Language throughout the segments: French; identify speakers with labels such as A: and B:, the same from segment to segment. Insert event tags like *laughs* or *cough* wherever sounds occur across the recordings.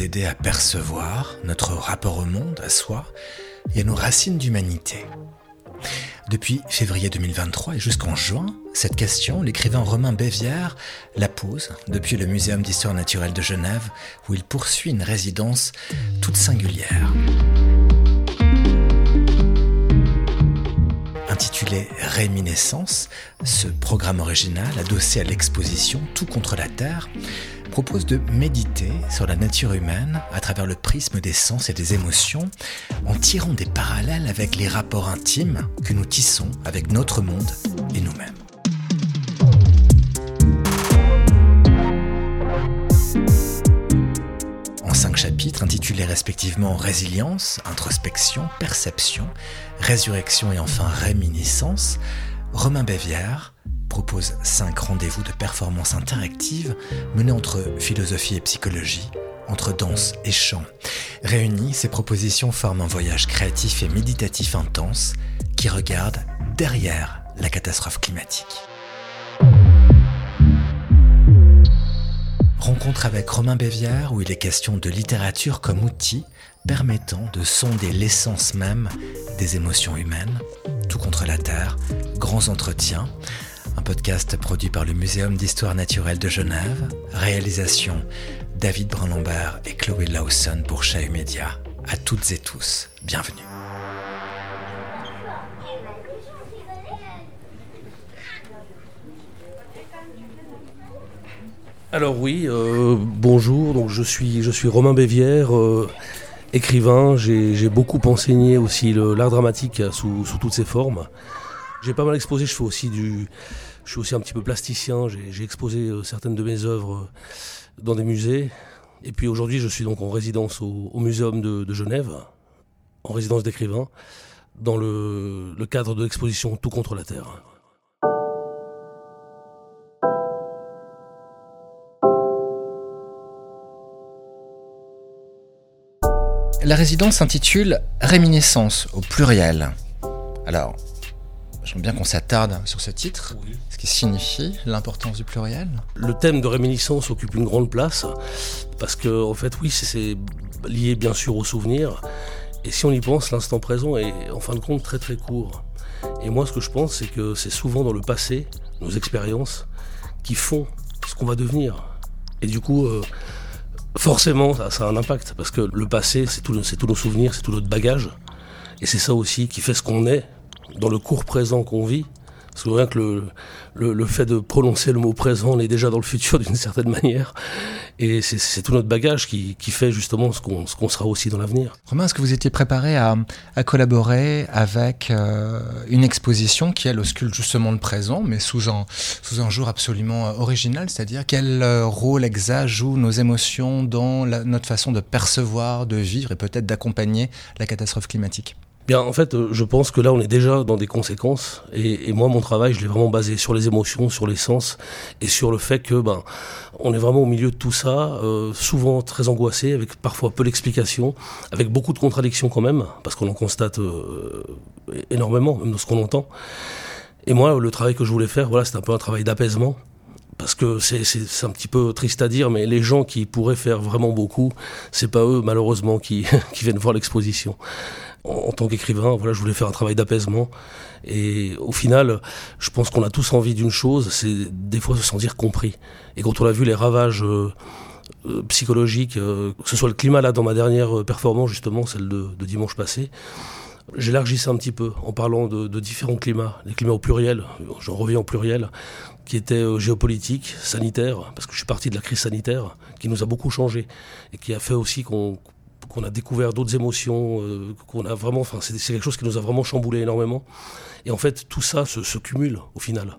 A: aider à percevoir notre rapport au monde, à soi et à nos racines d'humanité Depuis février 2023 et jusqu'en juin, cette question, l'écrivain Romain Bévière la pose depuis le Muséum d'histoire naturelle de Genève où il poursuit une résidence toute singulière. Intitulé Réminiscence, ce programme original, adossé à l'exposition Tout contre la Terre, propose de méditer sur la nature humaine à travers le prisme des sens et des émotions, en tirant des parallèles avec les rapports intimes que nous tissons avec notre monde et nous-mêmes. Intitulés respectivement Résilience, Introspection, Perception, Résurrection et enfin Réminiscence, Romain Bévière propose cinq rendez-vous de performance interactive menés entre philosophie et psychologie, entre danse et chant. Réunis, ces propositions forment un voyage créatif et méditatif intense qui regarde derrière la catastrophe climatique. Rencontre avec Romain Bévière où il est question de littérature comme outil permettant de sonder l'essence même des émotions humaines, tout contre la Terre, grands entretiens, un podcast produit par le Muséum d'histoire naturelle de Genève, réalisation David Brun-Lambert et Chloé Lawson pour Chahut Média. À toutes et tous, bienvenue.
B: Alors oui, euh, bonjour, donc je suis, je suis Romain Bévière, euh, écrivain, j'ai beaucoup enseigné aussi l'art dramatique sous, toutes ses formes. J'ai pas mal exposé, je fais aussi du, je suis aussi un petit peu plasticien, j'ai exposé euh, certaines de mes œuvres dans des musées. Et puis aujourd'hui, je suis donc en résidence au, Muséum de, Genève, en résidence d'écrivain, dans le cadre de l'exposition Tout contre la Terre.
A: La résidence s'intitule Réminiscence au pluriel. Alors, J'aime bien qu'on s'attarde sur ce titre, ce qui signifie l'importance du pluriel.
B: Le thème de réminiscence occupe une grande place, parce que, en fait, oui, c'est lié bien sûr au souvenir. Et si on y pense, l'instant présent est en fin de compte très très court. Et moi, ce que je pense, c'est que c'est souvent dans le passé, nos expériences, qui font ce qu'on va devenir. Et du coup, euh, forcément, ça, a un impact, parce que le passé, c'est tous nos souvenirs, c'est tout notre bagage. Et c'est ça aussi qui fait ce qu'on est dans le court présent qu'on vit, c'est vrai que le, fait de prononcer le mot présent, on est déjà dans le futur *laughs* d'une certaine manière. Et c'est tout notre bagage qui, fait justement ce qu'on sera aussi dans l'avenir.
A: Romain, est-ce que vous étiez préparé à, collaborer avec euh, une exposition qui, elle, ausculte justement le présent, mais sous un, jour absolument original? C'est-à-dire quel euh, rôle exact jouent nos émotions dans notre façon de percevoir, de vivre et peut-être d'accompagner la catastrophe climatique?
B: Bien, en fait, euh, je pense que là, on est déjà dans des conséquences. Et, et moi, mon travail, je l'ai vraiment basé sur les émotions, sur les sens, et sur le fait que, ben, on est vraiment au milieu de tout ça, euh, souvent très angoissé, avec parfois peu d'explications, avec beaucoup de contradictions quand même, parce qu'on en constate euh, énormément, même dans ce qu'on entend. Et moi, le travail que je voulais faire, voilà, c'est un peu un travail d'apaisement. Parce que c'est un petit peu triste à dire, mais les gens qui pourraient faire vraiment beaucoup, c'est pas eux, malheureusement, qui, *laughs* qui viennent voir l'exposition en, tant qu'écrivain, voilà, je voulais faire un travail d'apaisement. Et au final, je pense qu'on a tous envie d'une chose, c'est des fois se sentir compris. Et quand on a vu les ravages euh, euh, psychologiques, euh, que ce soit le climat là dans ma dernière performance justement, celle de, dimanche passé, j'élargissais un petit peu en parlant de, différents climats, les climats au pluriel, j'en reviens au pluriel, qui étaient géopolitiques, sanitaires, parce que je suis parti de la crise sanitaire, qui nous a beaucoup changé et qui a fait aussi qu'on qu'on a découvert d'autres émotions, euh, qu'on a vraiment, enfin, c'est quelque chose qui nous a vraiment chamboulé énormément. Et en fait, tout ça se, cumule au final.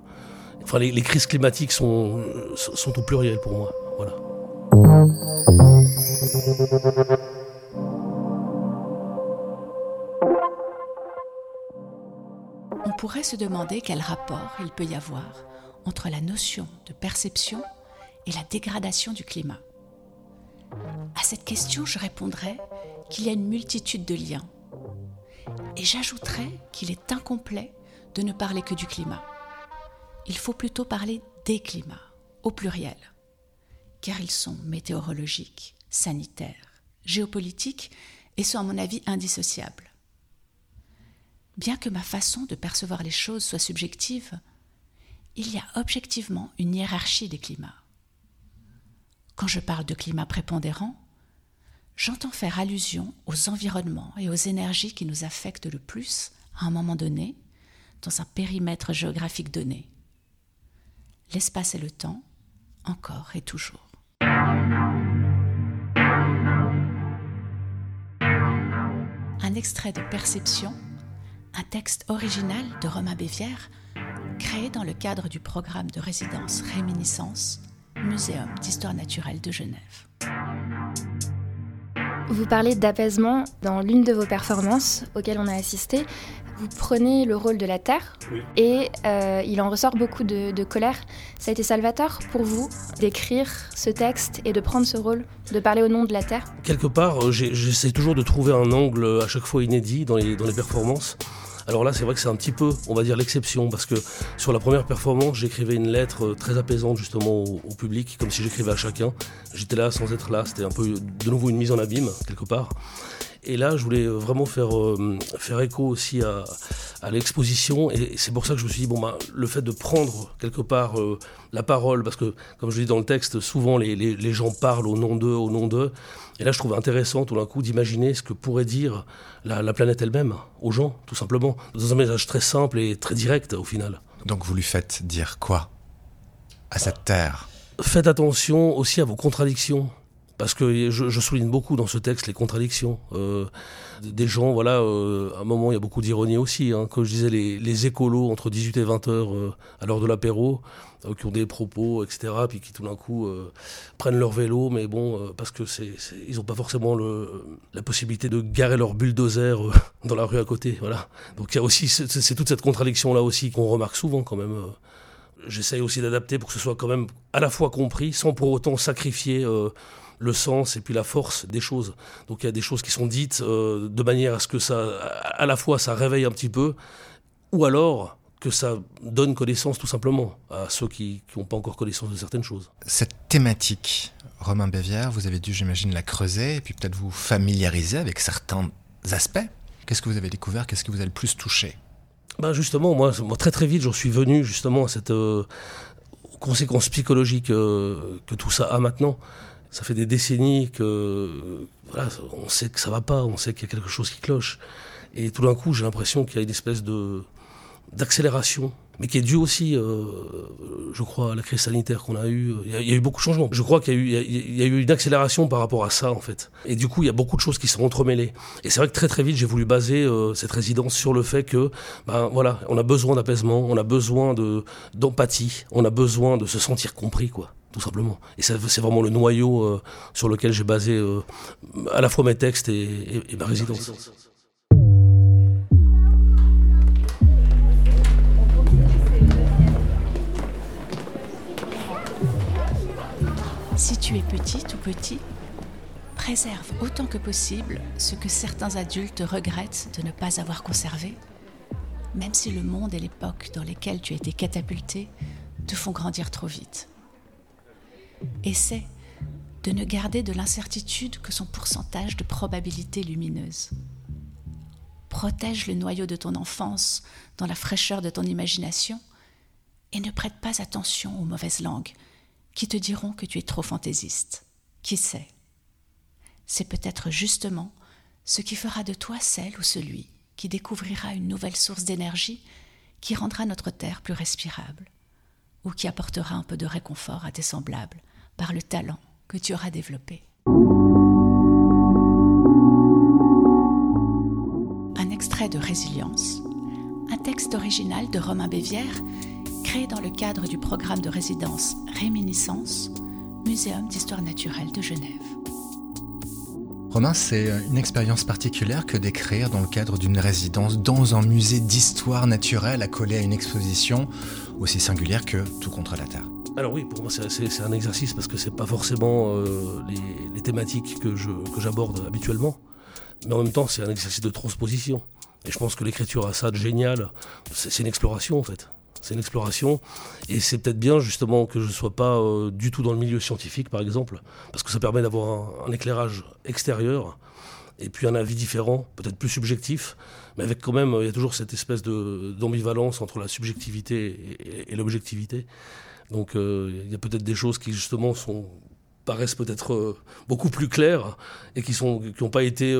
B: Enfin, les, crises climatiques sont, sont au pluriel pour moi. Voilà.
C: On pourrait se demander quel rapport il peut y avoir entre la notion de perception et la dégradation du climat. À cette question, je répondrai qu'il y a une multitude de liens. Et j'ajouterai qu'il est incomplet de ne parler que du climat. Il faut plutôt parler des climats, au pluriel. car ils sont météorologiques, sanitaires, géopolitiques et sont à mon avis indissociables. Bien que ma façon de percevoir les choses soit subjective, il y a objectivement une hiérarchie des climats. Quand je parle de climat prépondérant, j'entends faire allusion aux environnements et aux énergies qui nous affectent le plus à un moment donné, dans un périmètre géographique donné. L'espace et le temps, encore et toujours. Un extrait de Perception, un texte original de Romain Bévière, créé dans le cadre du programme de résidence Réminiscence, Muséum d'histoire naturelle de Genève.
D: Vous parlez d'apaisement dans l'une de vos performances auxquelles on a assisté. Vous prenez le rôle de la Terre et euh, il en ressort beaucoup de, de, colère. Ça a été salvateur pour vous d'écrire ce texte et de prendre ce rôle, de parler au nom de la Terre?
B: Quelque part, euh, j'essaie toujours de trouver un angle à chaque fois inédit dans les, dans les performances. Alors là, c'est vrai que c'est un petit peu, on va dire, l'exception, parce que sur la première performance, j'écrivais une lettre euh, très apaisante justement au, au public, comme si j'écrivais à chacun. J'étais là sans être là, c'était un peu de nouveau une mise en abîme, quelque part. Et là, je voulais vraiment faire, euh, faire écho aussi à, à l'exposition. Et c'est pour ça que je me suis dit, bon, bah, le fait de prendre quelque part euh, la parole, parce que, comme je dis dans le texte, souvent les, les, les gens parlent au nom d'eux, au nom d'eux. Et là, je trouve intéressant tout d'un coup d'imaginer ce que pourrait dire la, la planète elle-même aux gens, tout simplement, dans un message très simple et très direct au final.
A: Donc vous lui faites dire quoi à cette terre?
B: Faites attention aussi à vos contradictions parce que je, souligne beaucoup dans ce texte les contradictions. Euh, des gens, voilà, euh, à un moment, il y a beaucoup d'ironie aussi. Hein. Comme je disais, les, écolos entre 18 et 20 heures euh, à l'heure de l'apéro, euh, qui ont des propos, etc., puis qui tout d'un coup euh, prennent leur vélo, mais bon, euh, parce que c'est, ils n'ont pas forcément le, la possibilité de garer leur bulldozer *laughs* dans la rue à côté. Voilà. Donc il y a aussi, c'est, toute cette contradiction-là aussi qu'on remarque souvent quand même. J'essaye aussi d'adapter pour que ce soit quand même à la fois compris, sans pour autant sacrifier le sens et puis la force des choses. Donc il y a des choses qui sont dites euh, de manière à ce que ça, à la fois ça réveille un petit peu, ou alors que ça donne connaissance tout simplement à ceux qui n'ont pas encore connaissance de certaines choses.
A: Cette thématique, Romain Bévière, vous avez dû, j'imagine, la creuser et puis peut-être vous familiariser avec certains aspects. Qu'est-ce que vous avez découvert? Qu'est-ce qui vous a le plus touché?
B: Ben justement, moi, moi, très très vite, j'en suis venu justement à cette euh, conséquence psychologique euh, que tout ça a maintenant. Ça fait des décennies que voilà, on sait que ça va pas, on sait qu'il y a quelque chose qui cloche. Et tout d'un coup, j'ai l'impression qu'il y a une espèce de d'accélération, mais qui est due aussi, euh, je crois, à la crise sanitaire qu'on a eue. Il y, a eu beaucoup de changements. Je crois qu'il y, y, a eu une accélération par rapport à ça, en fait. Et du coup, il y a beaucoup de choses qui sont entremêlées. Et c'est vrai que très très vite, j'ai voulu baser euh, cette résidence sur le fait que, ben voilà, on a besoin d'apaisement, on a besoin de d'empathie, on a besoin de se sentir compris, quoi tout simplement. Et c'est vraiment le noyau euh, sur lequel j'ai basé euh, à la fois mes textes et, ma résidence.
C: Si tu es petite ou petit, préserve autant que possible ce que certains adultes regrettent de ne pas avoir conservé, même si le monde et l'époque dans lesquels tu as été catapulté te font grandir trop vite. Essaie de ne garder de l'incertitude que son pourcentage de probabilité lumineuse. Protège le noyau de ton enfance dans la fraîcheur de ton imagination et ne prête pas attention aux mauvaises langues qui te diront que tu es trop fantaisiste. Qui sait? C'est peut-être justement ce qui fera de toi celle ou celui qui découvrira une nouvelle source d'énergie qui rendra notre terre plus respirable ou qui apportera un peu de réconfort à tes semblables par le talent que tu auras développé. Un extrait de Résilience, un texte original de Romain Bévière, créé dans le cadre du programme de résidence Réminiscence, Muséum d'histoire naturelle de Genève.
A: Romain, c'est une expérience particulière que d'écrire dans le cadre d'une résidence dans un musée d'histoire naturelle accolé à une exposition aussi singulière que Tout contre la Terre.
B: Alors oui, pour moi c'est un exercice parce que c'est pas forcément euh, les, thématiques que j'aborde habituellement, mais en même temps c'est un exercice de transposition. Et je pense que l'écriture a ça de génial, c'est une exploration en fait. C'est une exploration. Et c'est peut-être bien justement que je ne sois pas euh, du tout dans le milieu scientifique, par exemple, parce que ça permet d'avoir un, éclairage extérieur et puis un avis différent, peut-être plus subjectif, mais avec quand même, il y a toujours cette espèce d'ambivalence entre la subjectivité et, l'objectivité. Donc euh, il y a peut-être des choses qui justement sont paraissent peut-être euh, beaucoup plus claires et qui qui n'ont pas été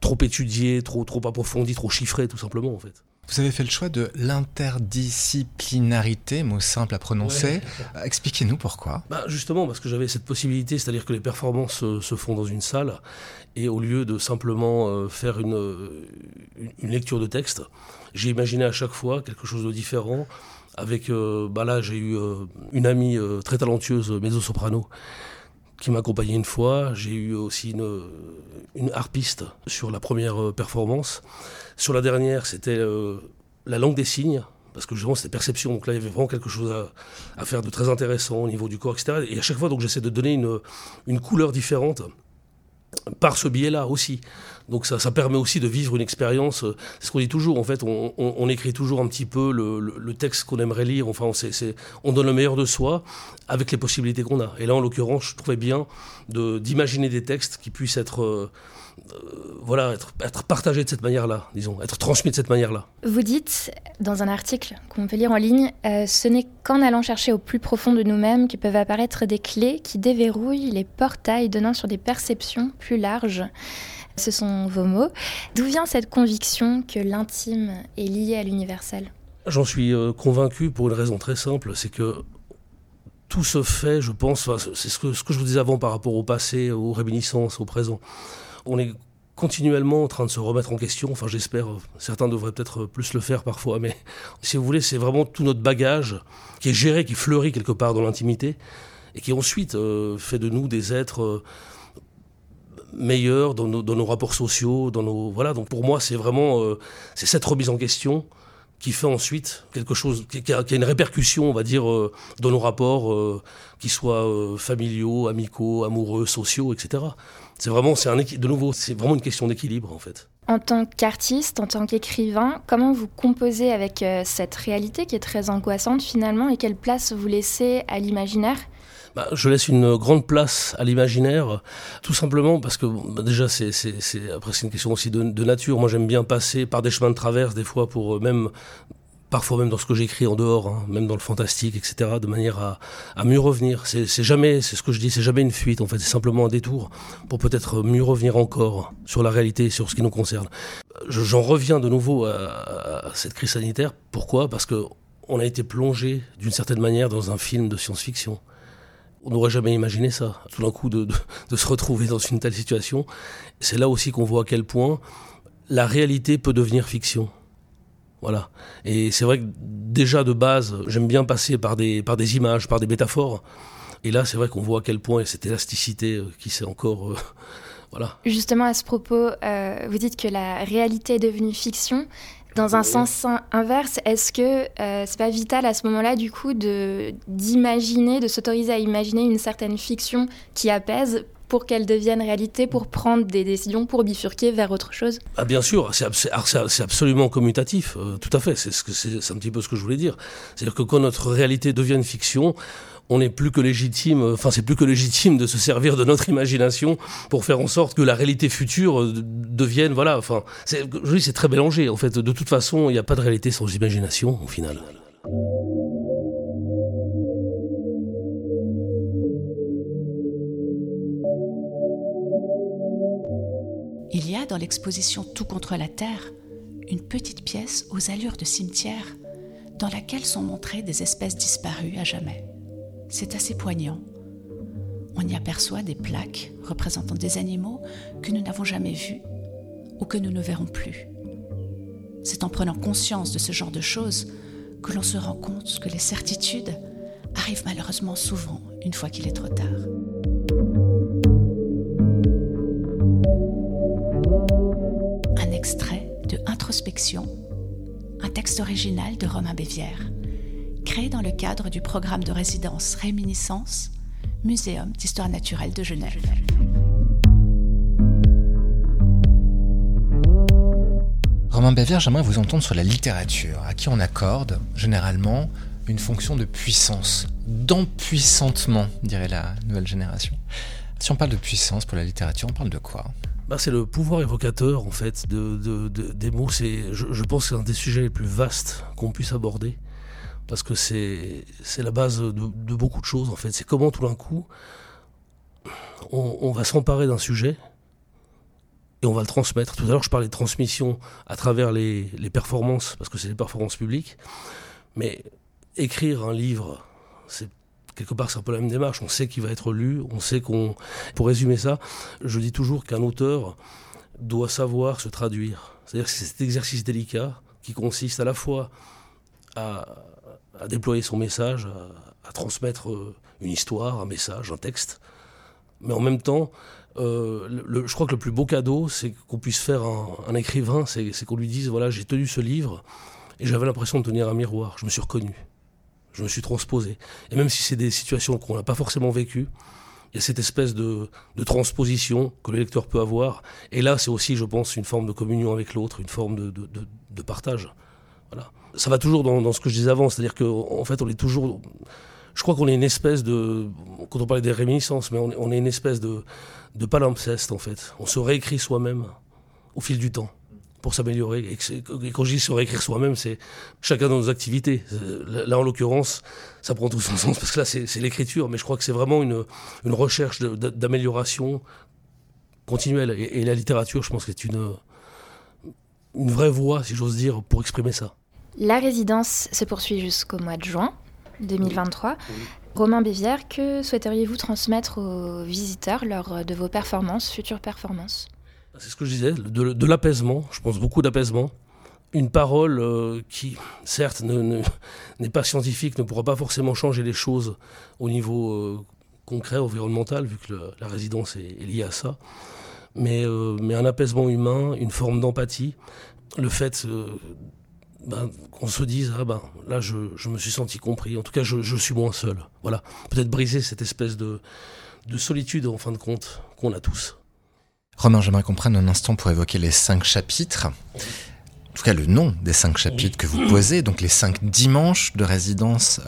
B: trop étudiées, trop trop approfondies, trop chiffrées tout simplement en fait.
A: Vous avez fait le choix de l'interdisciplinarité, mot simple à prononcer. Euh, expliquez-nous pourquoi.
B: Bah justement, parce que j'avais cette possibilité, c'est-à-dire que les performances euh, se font dans une salle, et au lieu de simplement euh, faire une, une, lecture de texte, j'ai imaginé à chaque fois quelque chose de différent. Avec, bah là, j'ai eu une amie très talentueuse, mezzo-soprano, qui m'a accompagné une fois. J'ai eu aussi une, une harpiste sur la première performance. Sur la dernière, c'était euh, la langue des signes, parce que justement c'était perception, donc là il y avait vraiment quelque chose à, faire de très intéressant au niveau du corps, etc. Et à chaque fois, donc j'essaie de donner une couleur différente par ce biais-là aussi. Donc ça, ça, permet aussi de vivre une expérience. Euh, c'est ce qu'on dit toujours. En fait, on, écrit toujours un petit peu le, texte qu'on aimerait lire. Enfin, on, on, donne le meilleur de soi avec les possibilités qu'on a. Et là, en l'occurrence, je trouvais bien d'imaginer des textes qui puissent être euh, voilà, être, être, partagé de cette manière-là, disons, être transmis de cette manière-là.
D: Vous dites, dans un article qu'on peut lire en ligne, euh, ce n'est qu'en allant chercher au plus profond de nous-mêmes que peuvent apparaître des clés qui déverrouillent les portails donnant sur des perceptions plus larges. Ce sont vos mots. D'où vient cette conviction que l'intime est lié à l'universel?
B: J'en suis euh, convaincu pour une raison très simple, c'est que tout se fait, je pense, c'est ce que, ce que je vous disais avant par rapport au passé, aux réminiscences, au présent on est continuellement en train de se remettre en question. Enfin, j'espère, certains devraient peut-être plus le faire parfois, mais *laughs* si vous voulez, c'est vraiment tout notre bagage qui est géré, qui fleurit quelque part dans l'intimité, et qui ensuite euh, fait de nous des êtres euh, meilleurs dans nos, rapports sociaux, dans nos voilà. Donc pour moi, c'est vraiment euh, c'est cette remise en question qui fait ensuite quelque chose, qui a, une répercussion, on va dire, dans nos rapports, qu'ils soient familiaux, amicaux, amoureux, sociaux, etc. C'est vraiment, c'est de nouveau, c'est vraiment une question d'équilibre en fait.
D: En tant qu'artiste, en tant qu'écrivain, comment vous composez avec euh, cette réalité qui est très angoissante finalement et quelle place vous laissez à l'imaginaire?
B: Bah, je laisse une grande place à l'imaginaire, tout simplement parce que bah, déjà c'est, après c'est une question aussi de, nature. Moi j'aime bien passer par des chemins de traverse des fois pour euh, même parfois même dans ce que j'écris en dehors, hein, même dans le fantastique, etc., de manière à, mieux revenir. C'est jamais, c'est ce que je dis, c'est jamais une fuite, en fait, c'est simplement un détour pour peut-être mieux revenir encore sur la réalité, sur ce qui nous concerne. J'en reviens de nouveau à, à, cette crise sanitaire. Pourquoi? Parce que on a été plongé d'une certaine manière dans un film de science-fiction. On n'aurait jamais imaginé ça, tout d'un coup, de, de, se retrouver dans une telle situation. C'est là aussi qu'on voit à quel point la réalité peut devenir fiction. Voilà. Et c'est vrai que déjà de base, j'aime bien passer par des, par des images, par des métaphores. Et là, c'est vrai qu'on voit à quel point cette élasticité euh, qui s'est encore. Euh, *laughs* voilà.
D: Justement, à ce propos, euh, vous dites que la réalité est devenue fiction. Dans un sens inverse, est-ce que c'est pas vital à ce moment-là, du coup, de d'imaginer, de s'autoriser à imaginer une certaine fiction qui apaise pour qu'elle devienne réalité, pour prendre des décisions, pour bifurquer vers autre chose?
B: Ah Bien sûr, c'est absolument commutatif, euh, tout à fait, c'est un petit peu ce que je voulais dire. C'est-à-dire que quand notre réalité devient une fiction, on n'est plus que légitime, enfin c'est plus que légitime de se servir de notre imagination pour faire en sorte que la réalité future euh, devienne, voilà, enfin, dis c'est très mélangé en fait. De toute façon, il n'y a pas de réalité sans imagination au final.
C: Il y a dans l'exposition Tout contre la Terre une petite pièce aux allures de cimetière dans laquelle sont montrées des espèces disparues à jamais. C'est assez poignant. On y aperçoit des plaques représentant des animaux que nous n'avons jamais vus ou que nous ne verrons plus. C'est en prenant conscience de ce genre de choses que l'on se rend compte que les certitudes arrivent malheureusement souvent une fois qu'il est trop tard. un texte original de Romain Bévière, créé dans le cadre du programme de résidence Réminiscence, Muséum d'histoire naturelle de Genève.
A: Romain Bévière, j'aimerais vous entendre sur la littérature, à qui on accorde généralement une fonction de puissance, d'empuissantement, dirait la nouvelle génération? Si on parle de puissance pour la littérature, on parle de quoi?
B: Bah, c'est le pouvoir évocateur en fait de, des mots. C'est, je, pense que c'est un des sujets les plus vastes qu'on puisse aborder parce que c'est, la base de, beaucoup de choses en fait. C'est comment tout d'un coup on, va s'emparer d'un sujet et on va le transmettre. Tout à l'heure, je parlais de transmission à travers les, les performances, parce que c'est des performances publiques. Mais écrire un livre, c'est quelque part, c'est un peu la même démarche. On sait qu'il va être lu, on sait qu'on. Pour résumer ça, je dis toujours qu'un auteur doit savoir se traduire. C'est-à-dire que c'est cet exercice délicat qui consiste à la fois à, déployer son message, à, transmettre euh, une histoire, un message, un texte, mais en même temps, euh, je crois que le plus beau cadeau, c'est qu'on puisse faire un, un écrivain, c'est qu'on lui dise voilà, j'ai tenu ce livre et j'avais l'impression de tenir un miroir, je me suis reconnu je me suis transposé. Et même si c'est des situations qu'on n'a pas forcément vécues, il y a cette espèce de, transposition que le lecteur peut avoir. Et là, c'est aussi, je pense, une forme de communion avec l'autre, une forme de, partage. Voilà. Ça va toujours dans, ce que je disais avant, c'est-à-dire qu'en en fait, on est toujours. Je crois qu'on est une espèce de. Quand on parlait des réminiscences, mais on, est une espèce de, de palimpseste, en fait. On se réécrit soi-même au fil du temps pour s'améliorer. Et, quand je dis se réécrire soi-même, c'est chacun dans nos activités. Euh, là, en l'occurrence, ça prend tout son sens parce que là, c'est l'écriture, mais je crois que c'est vraiment une, une recherche d'amélioration continuelle. Et, la littérature, je pense que c'est une, une vraie voie, si j'ose dire, pour exprimer ça.
D: La résidence se poursuit jusqu'au mois de juin 2023. Romain Bévière, que souhaiteriez-vous transmettre aux visiteurs lors de vos performances, futures performances?
B: C'est ce que je disais, de, l'apaisement, je pense beaucoup d'apaisement. Une parole euh, qui, certes, n'est pas scientifique, ne pourra pas forcément changer les choses au niveau euh, concret, environnemental, vu que la résidence est, liée à ça. Mais, euh, mais un apaisement humain, une forme d'empathie, le fait ben, qu'on se dise ah ben là je, me suis senti compris. En tout cas je, suis moins seul. Voilà. Peut-être briser cette espèce de, de solitude en fin de compte qu'on a tous.
A: Romain, j'aimerais qu'on prenne un instant pour évoquer les cinq chapitres. En tout cas, le nom des cinq chapitres que vous posez, donc les cinq dimanches de résidence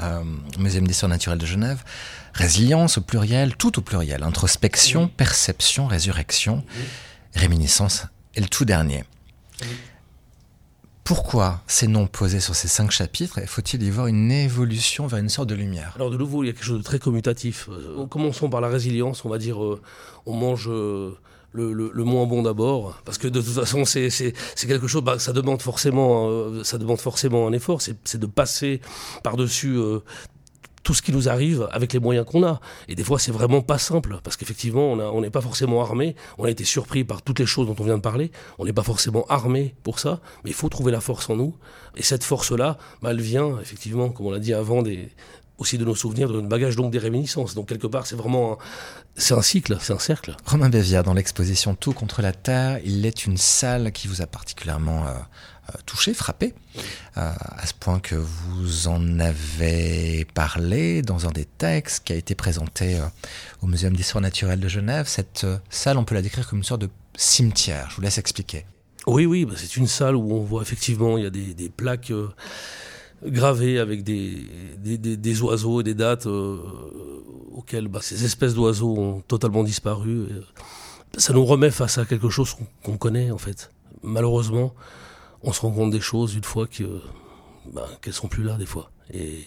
A: au Muséum d'histoire naturelle de Genève. Résilience au pluriel, tout au pluriel. Introspection, perception, résurrection, réminiscence et le tout dernier. Pourquoi ces noms posés sur ces cinq chapitres et faut-il y voir une évolution vers une sorte de lumière?
B: Alors de nouveau, il y a quelque chose de très commutatif. Euh, commençons par la résilience, on va dire, euh, on mange... Euh, le, moins bon d'abord, parce que de toute façon c'est quelque chose, bah, ça demande forcément, euh, ça demande forcément un effort, c'est de passer par dessus euh, tout ce qui nous arrive avec les moyens qu'on a. Et des fois, c'est vraiment pas simple, parce qu'effectivement, on n'est pas forcément armé. On a été surpris par toutes les choses dont on vient de parler. On n'est pas forcément armé pour ça, mais il faut trouver la force en nous. Et cette force-là, bah, elle vient, effectivement, comme on l'a dit avant, des, aussi de nos souvenirs, de notre bagage, donc des réminiscences. Donc quelque part, c'est vraiment c'est un cycle, c'est un cercle.
A: Romain Bévière, dans l'exposition Tout contre la Terre, il est une salle qui vous a particulièrement euh, touché, frappé, euh, à ce point que vous en avez parlé dans un des textes qui a été présenté au Muséum d'histoire naturelle de Genève. Cette salle, on peut la décrire comme une sorte de cimetière. Je vous laisse expliquer.
B: Oui, oui, bah, c'est une salle où on voit effectivement, il y a des, plaques gravé avec des, des, oiseaux et des dates euh, auxquelles bah, ces espèces d'oiseaux ont totalement disparu. ça nous remet face à quelque chose qu'on connaît en fait. Malheureusement, on se rend compte des choses une fois que ne qu'elles sont plus là des fois. Et,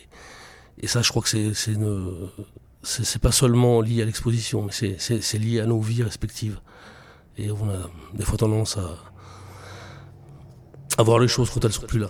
B: ça, je crois que c'est c'est pas seulement lié à l'exposition, mais c'est lié à nos vies respectives. Et on a des fois tendance à, voir les choses quand elles sont plus là.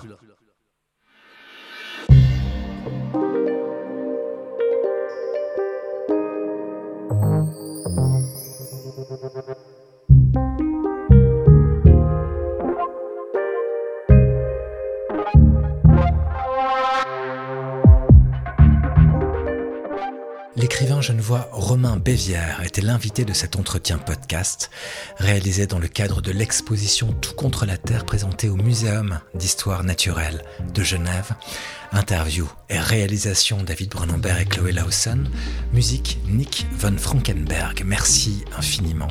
A: Bévière était l'invité de cet entretien podcast réalisé dans le cadre de l'exposition Tout contre la Terre présentée au Muséum d'histoire naturelle de Genève. Interview et réalisation David Brunenberg et Chloé Lawson. Musique Nick von Frankenberg. Merci infiniment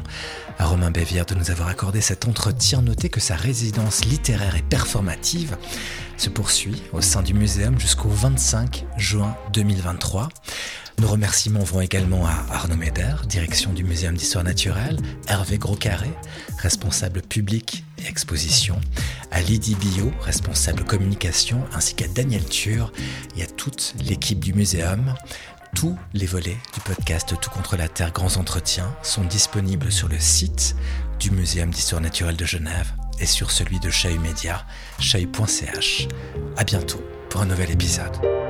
A: à Romain Bévière de nous avoir accordé cet entretien. Notez que sa résidence littéraire et performative se poursuit au sein du muséum jusqu'au 25 juin 2023. Nos remerciements vont également à Arnaud Méder, direction du Muséum d'Histoire Naturelle, Hervé Groscarré, responsable public et exposition, à Lydie Billot, responsable communication, ainsi qu'à Daniel Tur et à toute l'équipe du muséum. Tous les volets du podcast Tout contre la Terre Grands Entretiens sont disponibles sur le site du Muséum d'Histoire Naturelle de Genève et sur celui de Chahut Média, chahut.ch. À bientôt pour un nouvel épisode.